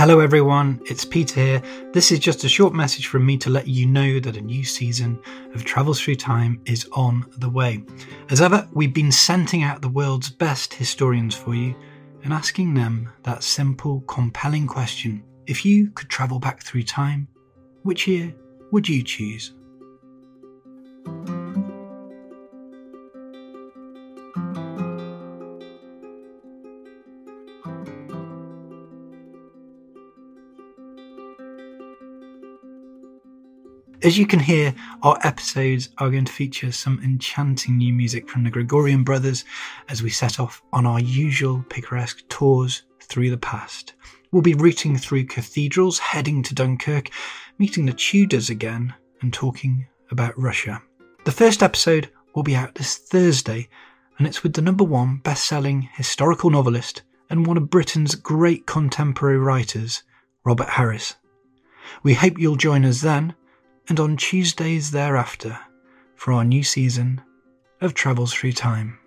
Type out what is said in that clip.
Hello, everyone, it's Peter here. This is just a short message from me to let you know that a new season of Travels Through Time is on the way. As ever, we've been sending out the world's best historians for you and asking them that simple, compelling question if you could travel back through time, which year would you choose? As you can hear, our episodes are going to feature some enchanting new music from the Gregorian brothers as we set off on our usual picaresque tours through the past. We'll be routing through cathedrals, heading to Dunkirk, meeting the Tudors again, and talking about Russia. The first episode will be out this Thursday, and it's with the number one best selling historical novelist and one of Britain's great contemporary writers, Robert Harris. We hope you'll join us then and on Tuesdays thereafter for our new season of Travels Through Time.